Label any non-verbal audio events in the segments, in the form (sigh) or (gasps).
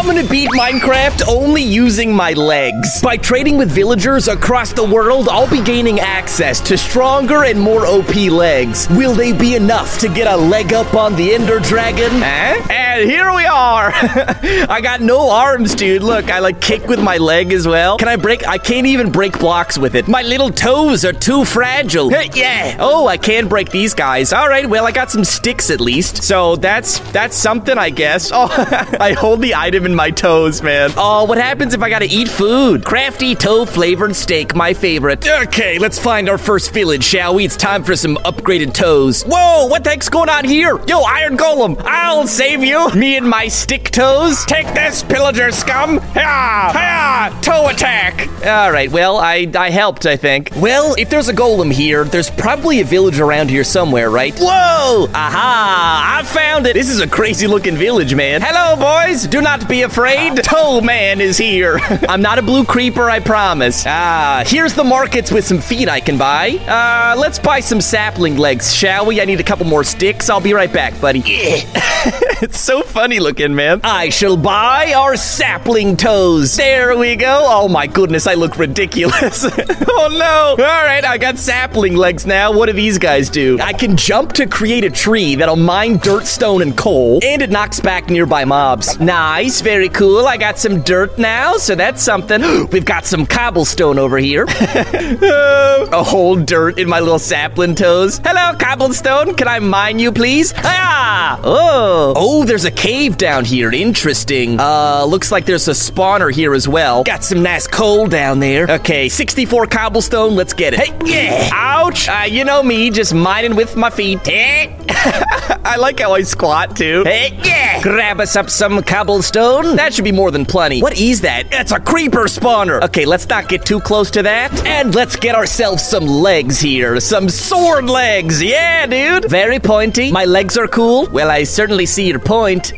I'm gonna beat Minecraft only using my legs. By trading with villagers across the world, I'll be gaining access to stronger and more OP legs. Will they be enough to get a leg up on the Ender Dragon? Huh? And here we are. (laughs) I got no arms, dude. Look, I like kick with my leg as well. Can I break? I can't even break blocks with it. My little toes are too fragile. yeah. Oh, I can break these guys. All right. Well, I got some sticks at least. So that's that's something, I guess. (laughs) Oh, I hold the item my toes, man. Oh, what happens if I gotta eat food? Craftee toe flavored steak, my favorite. Okay, let's find our first village, shall we? It's time for some upgraded toes. Whoa, what the heck's going on here? Yo, Iron Golem, I'll save you. Me and my stick toes. Take this, pillager scum. Hiya, hiya, toe attack. All right, well, I I helped, I think. Well, if there's a golem here, there's probably a village around here somewhere, right? Whoa! Aha! I found it. This is a crazy looking village, man. Hello, boys. Do not be afraid. Toe Man is here. (laughs) I'm not a blue creeper, I promise. Ah, here's the markets with some feet I can buy. Uh, let's buy some sapling legs, shall we? I need a couple more sticks. I'll be right back, buddy. (laughs) it's so funny looking, man. I shall buy our sapling toes. There we go. Oh my goodness, I look ridiculous. (laughs) oh no. All right, I got sapling legs now. What do these guys do? I can jump to create a tree that'll mine dirt, stone, and coal, and it knocks back nearby mobs. Nice, very cool. I got some dirt now, so that's something. (gasps) We've got some cobblestone over here. (laughs) (laughs) a whole dirt in my little sapling toes. Hello, cobblestone. Can I mine you, please? Ah! Oh. Oh, there's a cave down here. Interesting. Uh, looks like there's a spawner here as well. Got some nice coal down there. Okay, 64 cobblestone. Let's get it. Hey, yeah. Ouch. Uh, you know me, just mining with my feet. Hey. (laughs) I like how I squat too. Hey, yeah. Grab us up some cobblestone. That should be more than plenty. What is that? It's a creeper spawner. Okay, let's not get too close to that. And let's get ourselves some legs here. Some sword legs. Yeah, dude. Very pointy. My legs are cool. Well, I certainly see your point.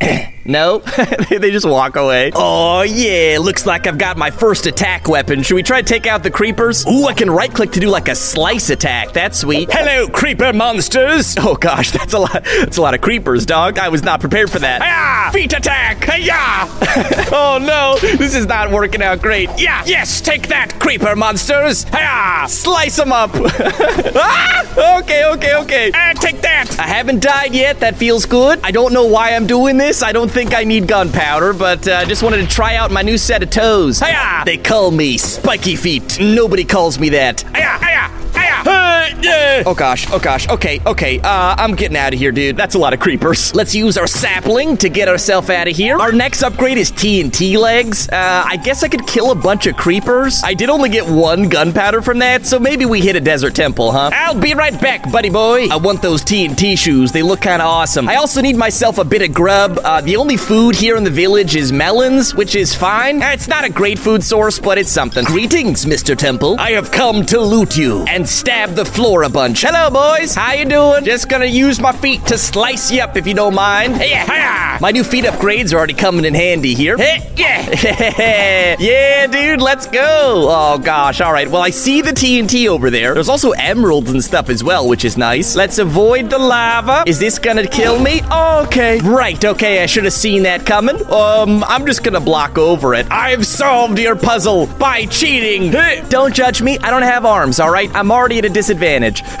(clears throat) No? (laughs) they just walk away. Oh, yeah. Looks like I've got my first attack weapon. Should we try to take out the creepers? Ooh, I can right click to do like a slice attack. That's sweet. Hello, creeper monsters. Oh, gosh. (laughs) That's a lot. That's a lot of creepers, dog. I was not prepared for that. Ah! Feet attack. Yeah. (laughs) oh, no. This is not working out great. Yeah. Yes. Take that, creeper monsters. Yeah. Slice them up. ah! Okay, okay, okay. Uh, take that. I haven't died yet. That feels good. I don't know why I'm doing this. I don't think I need gunpowder, but I uh, just wanted to try out my new set of toes. Hiya! They call me Spiky Feet. Nobody calls me that. Hiya! Hiya! Oh gosh, oh gosh, okay, okay, uh, I'm getting out of here, dude. That's a lot of creepers. Let's use our sapling to get ourselves out of here. Our next upgrade is TNT legs. Uh, I guess I could kill a bunch of creepers. I did only get one gunpowder from that, so maybe we hit a desert temple, huh? I'll be right back, buddy boy. I want those TNT shoes. They look kind of awesome. I also need myself a bit of grub. Uh, the only food here in the village is melons, which is fine. Uh, it's not a great food source, but it's something. Greetings, Mr. Temple. I have come to loot you and stab the floor a bunch. Hello, boys. How you doing? Just gonna use my feet to slice you up if you don't mind. Yeah. My new feet upgrades are already coming in handy here. Yeah. (laughs) yeah, dude, let's go. Oh, gosh. All right. Well, I see the TNT over there. There's also emeralds and stuff as well, which is nice. Let's avoid the lava. Is this gonna kill me? Oh, Okay. Right. Okay. I should have seen that coming. Um, I'm just gonna block over it. I've solved your puzzle by cheating. (laughs) Don't judge me. I don't have arms, all right? I'm already at a disadvantage. (laughs)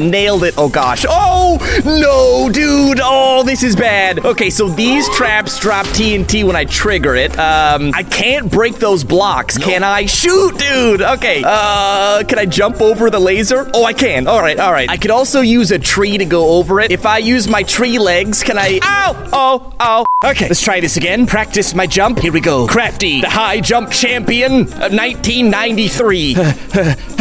Nailed it. Oh, gosh. Oh, no, dude. Oh, this is bad. Okay, so these traps drop TNT when I trigger it. Um, I can't break those blocks, can I? Shoot, dude. Okay. Uh, can I jump over the laser? Oh, I can. All right, all right. I could also use a tree to go over it. If I use my tree legs, can I? Ow! Oh, oh. Okay, let's try this again. Practice my jump. Here we go. Craftee, the high jump champion of 1993. (laughs)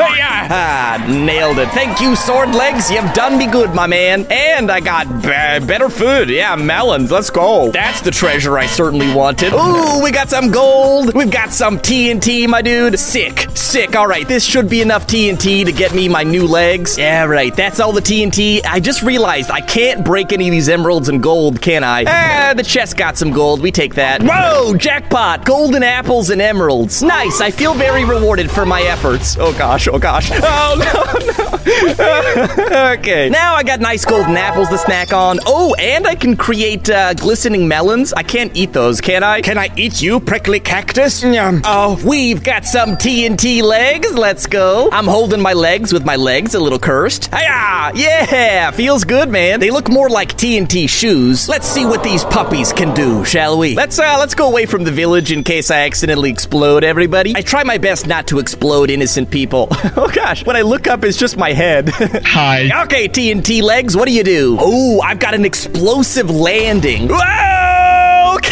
ah, nailed it. Thank you, sword legs. You've done me good, my man. And I got better food. Yeah, melons. Let's go. That's the treasure I certainly wanted. Ooh, we got some gold. We've got some TNT, my dude. Sick, sick. All right, this should be enough TNT to get me my new legs. Yeah, right. That's all the TNT. I just realized I can't break any of these emeralds and gold, can I? Ah, the chest got some gold. We take that. Whoa, jackpot. Golden apples and emeralds. Nice. I feel very rewarded for my efforts. Oh gosh, oh gosh. Oh, no, no, no. (laughs) okay. Now I got nice golden apples to snack on. Oh, and I can create uh, glistening melons. I can't eat those, can I? Can I eat you, prickly cactus? Yum. Oh, we've got some TNT legs. Let's go. I'm holding my legs with my legs a little cursed. Hiya! Yeah, feels good, man. They look more like TNT shoes. Let's see what these puppies can do, shall we? Let's uh, let's go away from the village in case I accidentally explode everybody. I try my best not to explode innocent people. (laughs) oh gosh, when I look up, it's just my head. (laughs) Hi. okay, TNT legs, what do you do? Oh, I've got an explosive landing. Whoa!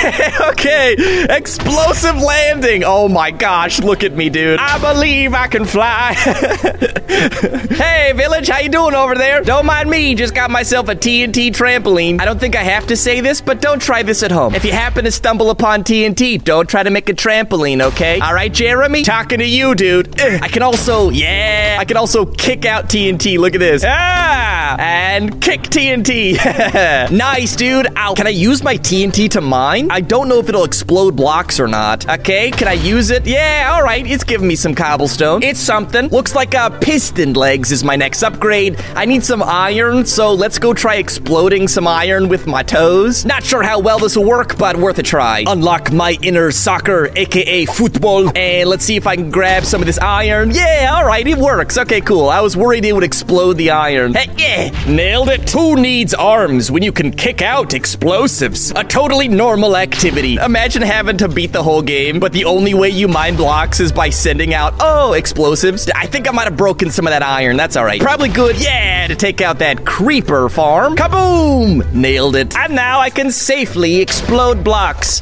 (laughs) Okay. Explosive landing. Oh my gosh, look at me, dude. I believe I can fly. (laughs) hey, village, how you doing over there? Don't mind me, just got myself a TNT trampoline. I don't think I have to say this, but don't try this at home. If you happen to stumble upon TNT, don't try to make a trampoline, okay? All right, Jeremy? Talking to you, dude. I can also, yeah, I can also kick out TNT. Look at this. Ah! And kick TNT. (laughs) nice, dude. Ow. Can I use my TNT to mine? I don't know if it'll explode blocks or not. Okay, can I use it? Yeah, all right. It's giving me some cobblestone. It's something. Looks like uh, piston legs is my next upgrade. I need some iron, so let's go try exploding some iron with my toes. Not sure how well this will work, but worth a try. Unlock my inner soccer, aka football, and let's see if I can grab some of this iron. Yeah, all right, it works. Okay, cool. I was worried it would explode the iron. Hey, yeah, nailed it. Who needs arms when you can kick out explosives? A totally normal activity. Imagine having to beat the whole game, but the only way you mine blocks is by sending out, oh, explosives. I think I might have broken some of that iron. That's all right. Probably good, yeah, to take out that creeper farm. Kaboom! Nailed it. And now I can safely explode blocks.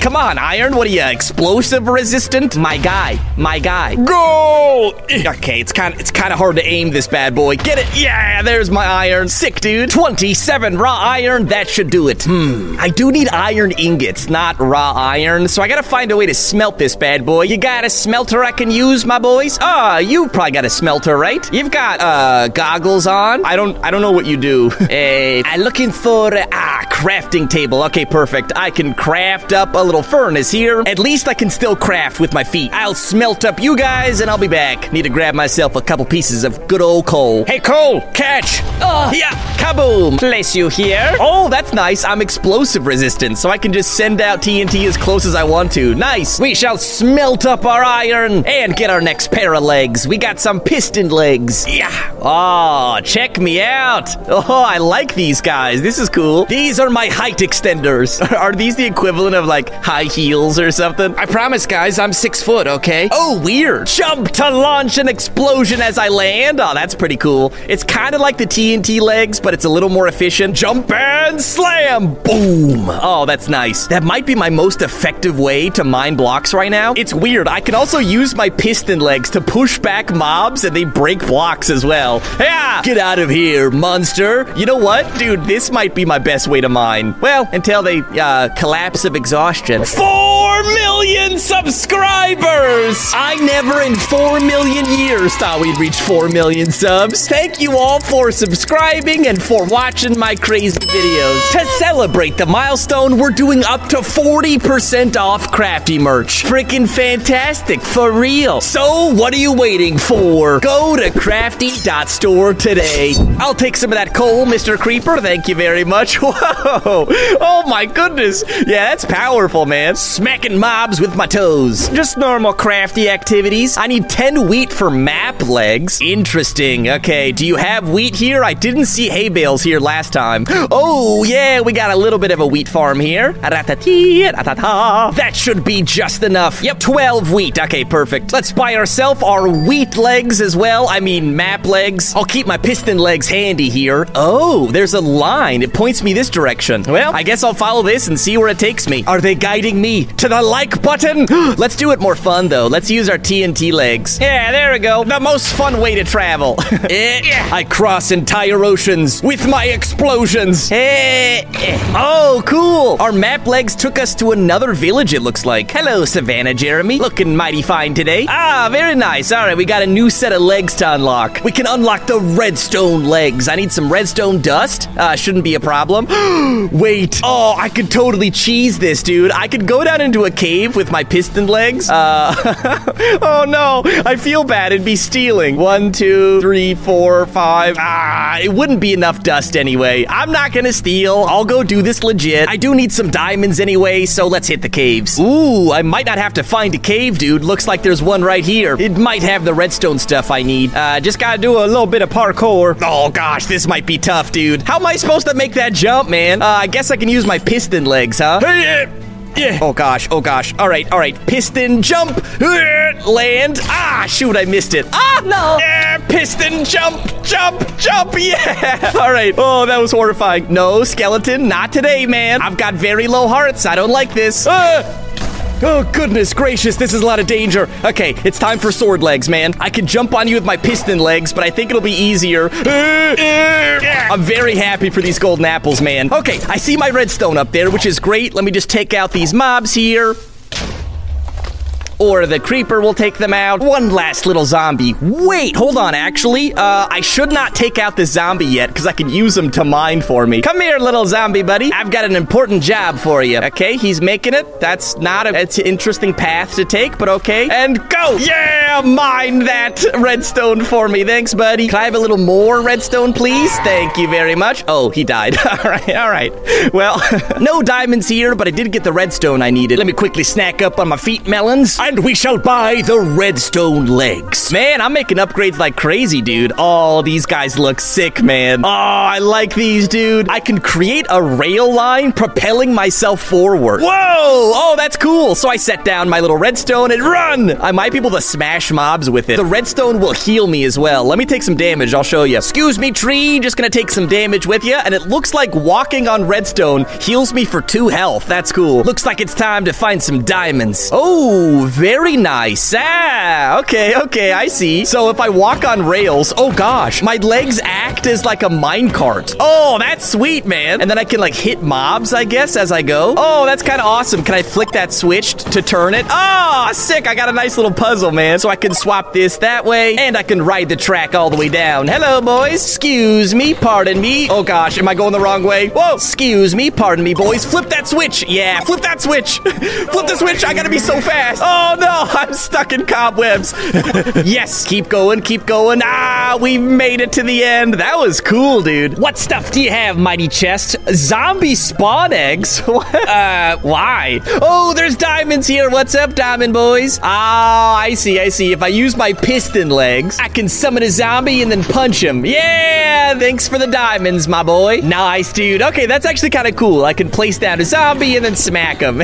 Come on, iron. What are you, explosive resistant? My guy, my guy. Go! Okay, it's kind of it's kind of hard to aim this bad boy. Get it? Yeah, there's my iron. Sick, dude. 27 raw iron. That should do it. Hmm. I do need iron ingots, not raw iron. So I gotta find a way to smelt this bad boy. You got a smelter I can use, my boys? Ah, you probably got a smelter, right? You've got uh goggles on. I don't I don't know what you do. hey, (laughs) I'm looking for uh, ah crafting table. Okay, perfect. I can craft up a little furnace here. At least I can still craft with my feet. I'll smelt up you guys and I'll be back. Need to grab myself a couple pieces of good old coal. Hey, coal, catch! Oh, yeah, kaboom! Place you here. Oh, that's nice. I'm explosive resistant, so I can just send out TNT as close as I want to. Nice. We shall smelt up our iron and get our next pair of legs. We got some piston legs. Yeah. Oh, check me out. Oh, I like these guys. This is cool. These are my height extenders. (laughs) Are these the equivalent of like high heels or something? I promise, guys, I'm six foot, okay? Oh, weird. Jump to launch an explosion as I land. Oh, that's pretty cool. It's kind of like the TNT legs, but it's a little more efficient. Jump and slam. Boom. Oh, that's nice. That might be my most effective way to mine blocks right now. It's weird. I can also use my piston legs to push back mobs and they break blocks as well. Yeah, get out of here, monster. You know what? Dude, this might be my best way to mine. Well, until they uh, collapse of exhaustion. Four million subscribers! I never in four million years thought we'd reach four million subs. Thank you all for subscribing and for watching my crazy videos. To celebrate the milestone, we're doing up to 40% off Craftee merch. Freaking fantastic, for real. So, what are you waiting for? Go to craftee.store today. I'll take some of that coal, Mr. Creeper. Thank you very much. (laughs) Whoa! Oh my goodness. Yeah, that's powerful, man. Smacking mobs with my toes. Just normal Craftee activities. I need 10 wheat for map legs. Interesting. Okay, do you have wheat here? I didn't see hay bales here last time. (gasps) Oh, yeah, we got a little bit of a wheat farm here. That should be just enough. Yep, 12 wheat. Okay, perfect. Let's buy ourselves our wheat legs as well. I mean, map legs. I'll keep my piston legs handy here. Oh, there's a line. It points me this direction. Well, I guess I'll follow this and see where it takes me. Are they guiding me to the like button? (gasps) Let's do it more fun, though. Let's use our TNT legs. Yeah, there we go. The most fun way to travel. (laughs) Eh, I cross entire oceans with my explosions. Eh. Oh, cool. Our map legs took us to another village, it looks like. Hello, Savannah Jeremy. Looking mighty fine today. Ah, very nice. All right, we got a new set of legs to unlock. We can unlock the redstone legs. I need some redstone dust. Uh, shouldn't be a problem. (gasps) Wait. Oh, I could totally cheese this, dude. I could go down into a cave with my piston legs? Uh, (laughs) oh no, I feel bad. It'd be stealing. One, two, three, four, five. Ah, it wouldn't be enough dust anyway. I'm not gonna steal. I'll go do this legit. I do need some diamonds anyway, so let's hit the caves. Ooh, I might not have to find a cave, dude. Looks like there's one right here. It might have the redstone stuff I need. Uh, just gotta do a little bit of parkour. Oh gosh, this might be tough, dude. How am I supposed to make that jump, man? Uh, I guess I can use my piston legs, huh? Hey, yeah. Oh gosh, oh gosh. All right, all right. Piston jump, land. Ah, shoot, I missed it. Ah, no. Yeah, piston jump, jump, jump. (laughs) Yeah. All right. Oh, that was horrifying. No, skeleton, not today, man. I've got very low hearts. I don't like this. Ah. Oh, goodness gracious, this is a lot of danger. Okay, it's time for sword legs, man. I can jump on you with my piston legs, but I think it'll be easier. I'm very happy for these golden apples, man. Okay, I see my redstone up there, which is great. Let me just take out these mobs here or the creeper will take them out. One last little zombie. Wait, hold on, actually. Uh, I should not take out this zombie yet because I can use him to mine for me. Come here, little zombie buddy. I've got an important job for you. Okay, he's making it. That's not a, it's an interesting path to take, but okay. And go! Yeah, mine that redstone for me. Thanks, buddy. Can I have a little more redstone, please? Thank you very much. Oh, he died. (laughs) all right, all right. Well, (laughs) no diamonds here, but I did get the redstone I needed. Let me quickly snack up on my feet melons and we shall buy the redstone legs. Man, I'm making upgrades like crazy, dude. Oh, these guys look sick, man. Oh, I like these, dude. I can create a rail line propelling myself forward. Whoa! Oh, that's cool. So I set down my little redstone and run. I might be able to smash mobs with it. The redstone will heal me as well. Let me take some damage. I'll show you. Excuse me, tree. Just gonna take some damage with you. And it looks like walking on redstone heals me for two health. That's cool. Looks like it's time to find some diamonds. Oh, very nice. Ah, okay, okay, I see. So if I walk on rails, oh gosh, my legs act as like a minecart. Oh, that's sweet, man. And then I can like hit mobs, I guess, as I go. Oh, that's kind of awesome. Can I flick that switch to turn it? Oh, sick. I got a nice little puzzle, man. So I can swap this that way and I can ride the track all the way down. Hello, boys. Excuse me, pardon me. Oh gosh, am I going the wrong way? Whoa, excuse me, pardon me, boys. Flip that switch. Yeah, flip that switch. (laughs) flip the switch. I gotta be so fast. Oh no, (laughs) I'm stuck in cobwebs. (laughs) yes, keep going, keep going. Ah, we made it to the end. That was cool, dude. What stuff do you have, mighty chest? Zombie spawn eggs? (laughs) uh, why? Oh, there's diamonds here. What's up, diamond boys? Ah, I see, I see. If I use my piston legs, I can summon a zombie and then punch him. Yeah, thanks for the diamonds, my boy. Nice, dude. Okay, that's actually kind of cool. I can place down a zombie and then smack him.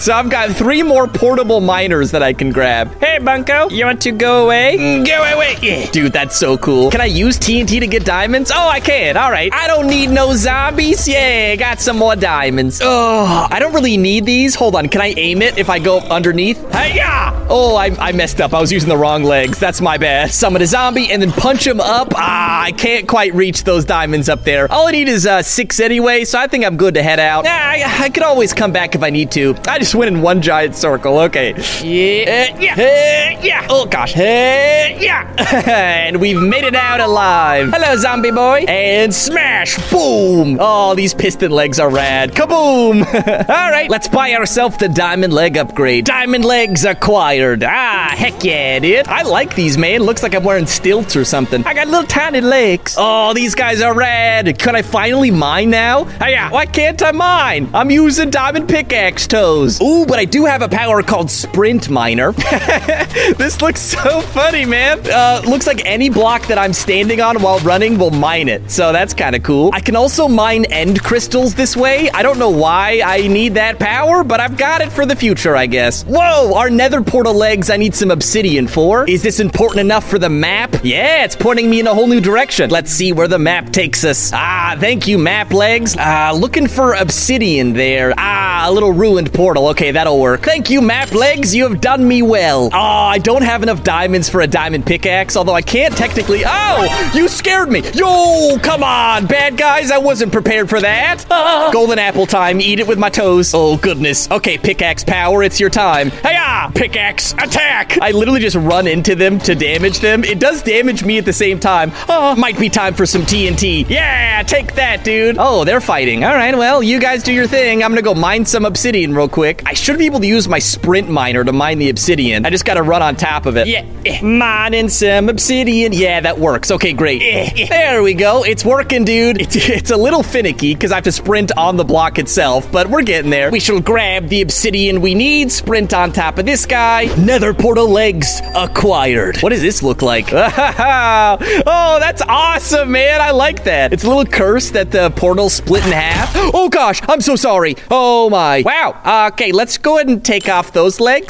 so I've got three more portable that I can grab. Hey, Bunko, you want to go away? Mm, go away. Yeah. Dude, that's so cool. Can I use TNT to get diamonds? Oh, I can. All right. I don't need no zombies. Yeah, got some more diamonds. Oh, I don't really need these. Hold on. Can I aim it if I go underneath? Hey, yeah. Oh, I, I messed up. I was using the wrong legs. That's my bad. Summon a zombie and then punch him up. Ah, I can't quite reach those diamonds up there. All I need is uh, six anyway, so I think I'm good to head out. Yeah, I, I could always come back if I need to. I just went in one giant circle. Okay. Yeah, uh, yeah, uh, yeah. Oh gosh. yeah. (laughs) and we've made it out alive. Hello, zombie boy. And smash. Boom. Oh, these piston legs are rad. Kaboom. (laughs) All right, let's buy ourselves the diamond leg upgrade. Diamond legs acquired. Ah, heck yeah, dude. I like these, man. Looks like I'm wearing stilts or something. I got little tiny legs. Oh, these guys are rad. Can I finally mine now? Oh, yeah. Why can't I mine? I'm using diamond pickaxe toes. Ooh, but I do have a power called sprint miner. (laughs) this looks so funny, man. Uh, looks like any block that I'm standing on while running will mine it. So that's kind of cool. I can also mine end crystals this way. I don't know why I need that power, but I've got it for the future, I guess. Whoa, our nether portal legs I need some obsidian for. Is this important enough for the map? Yeah, it's pointing me in a whole new direction. Let's see where the map takes us. Ah, thank you, map legs. Ah, looking for obsidian there. Ah, a little ruined portal. Okay, that'll work. Thank you, map legs. You have done me well. Oh, I don't have enough diamonds for a diamond pickaxe, although I can't technically. Oh, you scared me. Yo, come on, bad guys. I wasn't prepared for that. (laughs) Golden apple time. Eat it with my toes. Oh, goodness. Okay, pickaxe power. It's your time. Hiya! Pickaxe attack. I literally just run into them to damage them. It does damage me at the same time. Oh, might be time for some TNT. Yeah, take that, dude. Oh, they're fighting. All right, well, you guys do your thing. I'm gonna go mine some obsidian real quick. I should be able to use my sprint miner to mine the obsidian. I just gotta run on top of it. Yeah, eh, mining some obsidian. Yeah, that works. Okay, great. Eh, There we go. It's working, dude. It's, it's a little finicky because I have to sprint on the block itself, but we're getting there. We shall grab the obsidian we need, sprint on top of this guy. Nether portal legs acquired. What does this look like? (laughs) oh, that's awesome, man. I like that. It's a little curse that the portal split in half. (gasps) Oh gosh, I'm so sorry. Oh my. Wow. Okay, let's go ahead and take off those legs.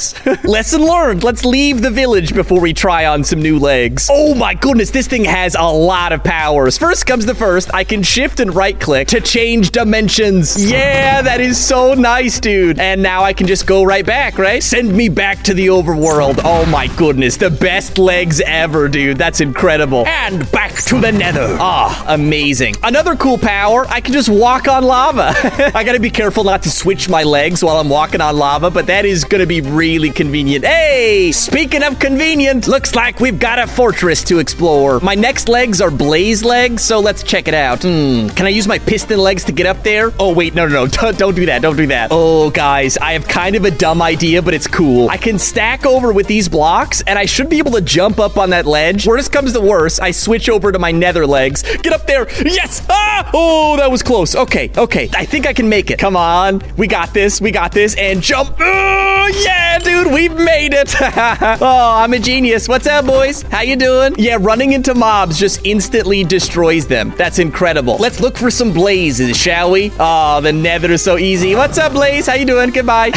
Lesson learned. Let's leave the village before we try on some new legs. Oh my goodness, this thing has a lot of powers. First comes the first. I can shift and right click to change dimensions. Yeah, that is so nice, dude. And now I can just go right back, right? Send me back to the overworld. Oh my goodness, the best legs ever, dude. That's incredible. And back to the nether. Ah, amazing. Another cool power, I can just walk on lava. (laughs) I gotta be careful not to switch my legs while I'm walking on lava, but that is gonna be really convenient. Hey, speaking of convenient, looks like we've got a fortress to explore. My next legs are blaze legs, so let's check it out. Hmm, can I use my piston legs to get up there? Oh, wait, no, no, no, (laughs) don't, don't do that, don't do that. Oh, guys, I have kind of a dumb idea, but it's cool. I can stack over with these blocks, and I should be able to jump up on that ledge. Worst comes to worst, I switch over to my nether legs. Get up there. Yes! Ah! Oh, that was close. Okay, okay. I think I can make it. Come on. We got this. We got this. And jump. Oh, yeah, dude. We've made it. (laughs) oh, I'm a genius. What's up, boys? How you doing? Yeah, running into mobs just instantly destroys them. That's incredible. Let's look for some blazes, shall we? Oh, the nether is so easy. What's up, Blaze? How you doing? Goodbye. (laughs)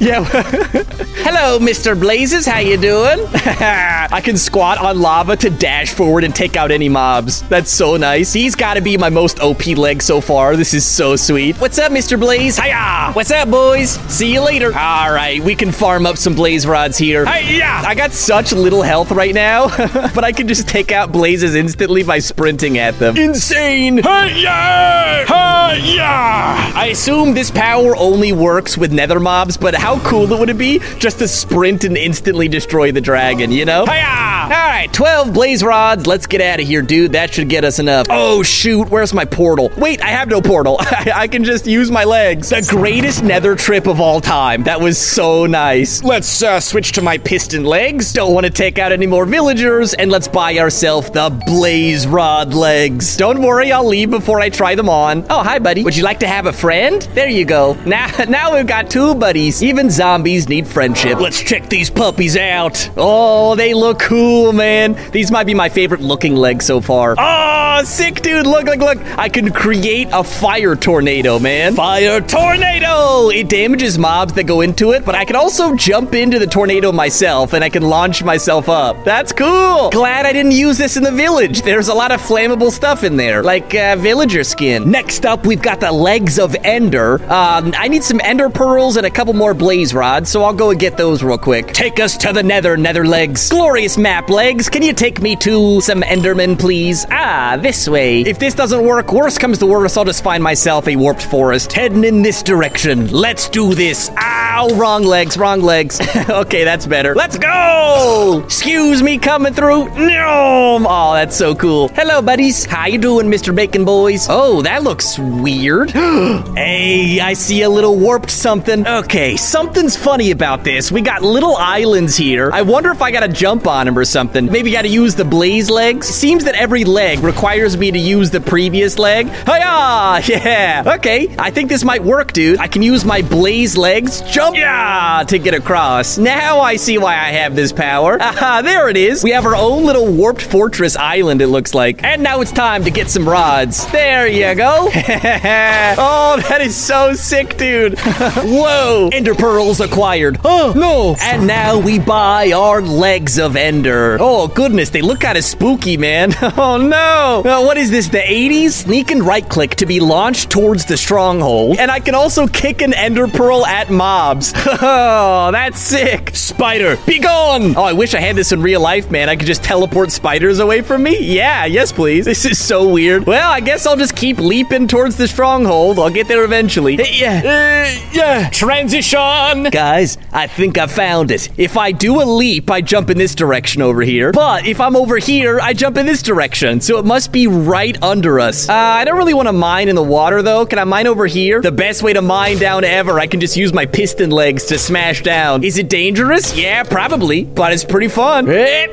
yeah. (laughs) Hello, Mr. Blazes. How you doing? I can squat on lava to dash forward and take out any mobs. That's so nice. He's got to be my most OP leg so far. This is so sweet. What's up, Mr. Blaze? Hiya! What's up, boys? See you later. All right, we can farm up some blaze rods here. Hiya! I got such little health right now, (laughs) but I can just take out blazes instantly by sprinting at them. Insane! Hiya! Hiya! I assume this power only works with nether mobs, but how cool would it be just to sprint and instantly destroy the dragon, you know? Hiya! All right, 12 blaze rods. Let's get out of here, dude. That should get us enough. Oh, shoot. Where's my portal? Wait, I have no portal. (laughs) I can just use my legs. The greatest nether trip of all time. That was so nice. Let's uh, switch to my piston legs. Don't want to take out any more villagers. And let's buy ourselves the blaze rod legs. Don't worry, I'll leave before I try them on. Oh, hi, buddy. Would you like to have a friend? There you go. Now, (laughs) now we've got two buddies. Even zombies need friendship. Let's check these puppies out. Oh, they look cool, man. These might be my favorite looking legs so far. Oh, sick, dude. Look, look, look. I can create a fire tornado, man. Fire tornado! It damages mobs that go into it, but I can also jump into the tornado myself and I can launch myself up. That's cool. Glad I didn't use this in the village. There's a lot of flammable stuff in there, like uh, villager skin. Next up, we've got the legs of Ender. Um, I need some Ender pearls and a couple more blaze rods, so I'll go and get those real quick. Take us to the nether, nether legs. Glorious map, legs. Can you take me to some Endermen, please? Ah, this way. If this doesn't work, worst comes to worst, I'll just find myself a warped forest heading in this direction. Let's do this. Ow, wrong legs, wrong legs. (laughs) okay, that's better. Let's go! Excuse me coming through. No! Oh, that's so cool. Hello, buddies. How you doing, Mr. Bacon Boys? Oh, that looks weird. (gasps) hey, I see a little warped something. Okay, something's funny about this. We got little islands here. I wonder if I gotta jump on them or something. Maybe gotta use the blaze legs. Seems that every leg requires me to use the previous leg. Hiya! (laughs) Yeah. Okay, I think this might work, dude. I can use my blaze legs, jump, yeah, to get across. Now I see why I have this power. (laughs) Aha, there it is. We have our own little warped fortress island, it looks like. And now it's time to get some rods. There you go. (laughs) oh, that is so sick, dude. (laughs) Whoa. Ender pearls acquired. Oh, no. And now we buy our legs of Ender. Oh, goodness. They look kind of spooky, man. oh, no. Uh, what is this, the 80s? Sneak and right click to be launched towards the stronghold. And I can also kick an Ender pearl at mobs. Oh, that's sick. Spider, be gone. Oh, I wish I had this in real life, man. I could just teleport spiders away from me. Yeah, yes, please. (laughs) This is so weird. Well, I guess I'll just keep leaping towards the stronghold. I'll get there eventually. Yeah. Uh, yeah. Transition. Guys, I think I found it. If I do a leap, I jump in this direction over here. But if I'm over here, I jump in this direction. So it must be right under us. Uh, I don't really want to mine in the water, though. Can I mine over here? The best way to mine down ever. I can just use my piston legs to smash down. Is it dangerous? Yeah, probably. But it's pretty fun. Hip,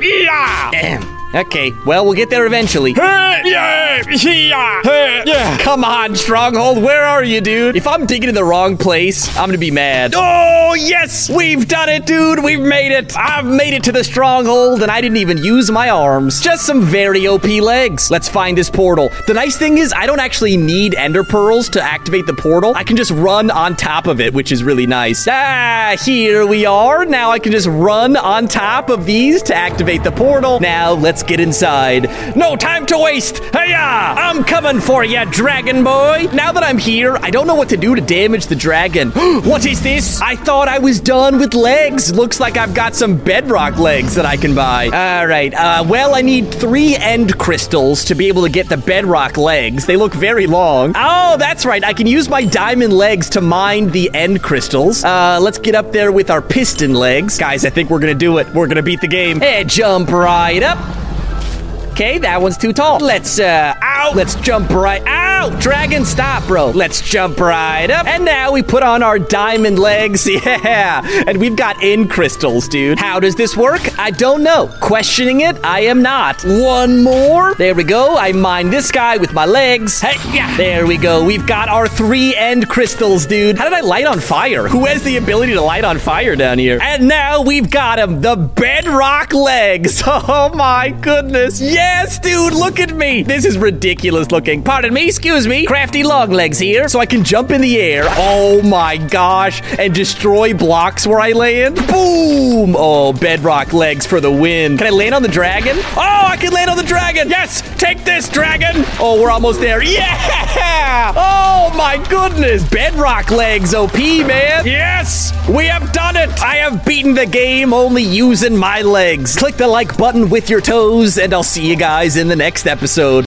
yeah. Hip, yeah. Damn. Okay, well, we'll get there eventually. Yeah, yeah, yeah. Come on, Stronghold, where are you, dude? If I'm digging in the wrong place, I'm gonna be mad. Oh, yes, we've done it, dude. We've made it. I've made it to the Stronghold, and I didn't even use my arms. Just some very OP legs. Let's find this portal. The nice thing is, I don't actually need Ender Pearls to activate the portal. I can just run on top of it, which is really nice. Ah, here we are. Now I can just run on top of these to activate the portal. Now, let's get inside. No time to waste. Hiya! I'm coming for ya, dragon boy. Now that I'm here, I don't know what to do to damage the dragon. (gasps) what is this? I thought I was done with legs. Looks like I've got some bedrock legs that I can buy. All right. Uh, well, I need three end crystals to be able to get the bedrock legs. They look very long. Oh, that's right. I can use my diamond legs to mine the end crystals. Uh, let's get up there with our piston legs. Guys, I think we're gonna do it. We're gonna beat the game. Hey, jump right up. Okay, that one's too tall. Let's, uh, ow, let's jump right, ow, dragon, stop, bro. Let's jump right up. And now we put on our diamond legs, (laughs) yeah. And we've got end crystals, dude. How does this work? I don't know. Questioning it, I am not. One more. There we go. I mine this guy with my legs. Hey, yeah. There we go. We've got our three end crystals, dude. How did I light on fire? Who has the ability to light on fire down here? And now we've got him, the bedrock legs. (laughs) Oh my goodness. Yes, dude, look at me. This is ridiculous looking. Pardon me, excuse me. Craftee long legs here, so I can jump in the air. Oh my gosh, and destroy blocks where I land. Boom. Oh, bedrock legs for the win. Can I land on the dragon? Oh, I can land on the dragon. Yes, take this, dragon. Oh, we're almost there. Yeah. Oh my goodness. Bedrock legs, OP, man. Yes, we have done it. I have beaten the game only using my legs. Click the like button with your toes, and I'll see you guys in the next episode.